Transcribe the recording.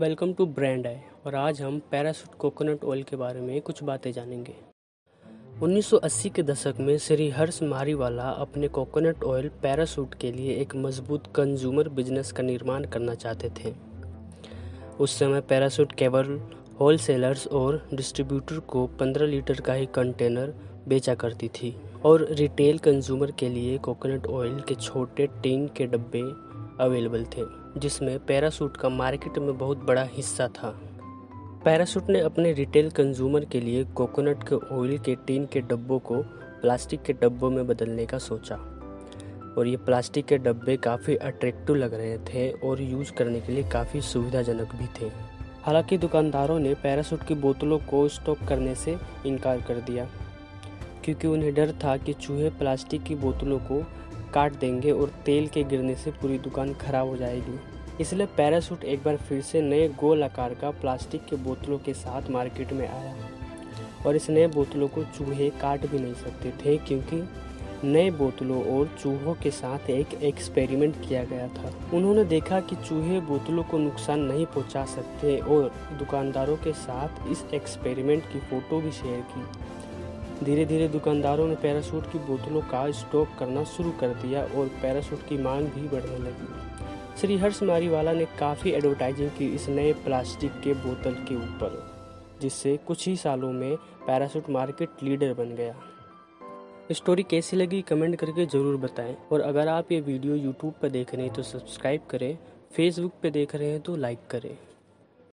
Welcome to brand I. और आज हम पैरासूट कोकोनट ऑयल के बारे में कुछ बातें जानेंगे। 1980 के दशक में श्री हर्ष मारीवाला अपने कोकोनट ऑयल पैरासूट के लिए एक मज़बूत कंज्यूमर बिज़नेस का निर्माण करना चाहते थे। उस समय पैरासूट केवल होलसेलर्स और डिस्ट्रीब्यूटर को 15 लीटर का ही कंटेनर बेचा करती थी और रिटेल कंज्यूमर के लिए कोकोनट ऑयल के छोटे टिन के डब्बे अवेलेबल थे। जिसमें पैरासूट का मार्केट में बहुत बड़ा हिस्सा था। पैरासूट ने अपने रिटेल कंज्यूमर के लिए कोकोनट के ऑयल के टीन के डब्बों को प्लास्टिक के डब्बों में बदलने का सोचा। और ये प्लास्टिक के डब्बे काफ़ी अट्रैक्टिव लग रहे थे और यूज़ करने के लिए काफ़ी सुविधाजनक भी थे। हालाँकि दुकानदारों ने पैरासूट की बोतलों को स्टॉक करने से इनकार कर दिया, क्योंकि उन्हें डर था कि चूहे प्लास्टिक की बोतलों को काट देंगे और तेल के गिरने से पूरी दुकान खराब हो जाएगी। इसलिए पैरासूट एक बार फिर से नए गोल आकार का प्लास्टिक के बोतलों के साथ मार्केट में आया और इस नए बोतलों को चूहे काट भी नहीं सकते थे क्योंकि नए बोतलों और चूहों के साथ एक एक्सपेरिमेंट किया गया था। उन्होंने देखा कि चूहे बोतलों को नुकसान नहीं पहुँचा सकते और दुकानदारों के साथ इस एक्सपेरिमेंट की फ़ोटो भी शेयर की। धीरे धीरे दुकानदारों ने पैरासूट की बोतलों का स्टॉक करना शुरू कर दिया और पैरासूट की मांग भी बढ़ने लगी। श्री हर्ष मारीवाला ने काफ़ी एडवर्टाइजिंग की इस नए प्लास्टिक के बोतल के ऊपर, जिससे कुछ ही सालों में पैरासूट मार्केट लीडर बन गया। स्टोरी कैसी लगी कमेंट करके ज़रूर बताएँ और अगर आप ये वीडियो यूट्यूब पर देख रहे हैं तो सब्सक्राइब करें, फेसबुक पे देख रहे हैं तो लाइक करें।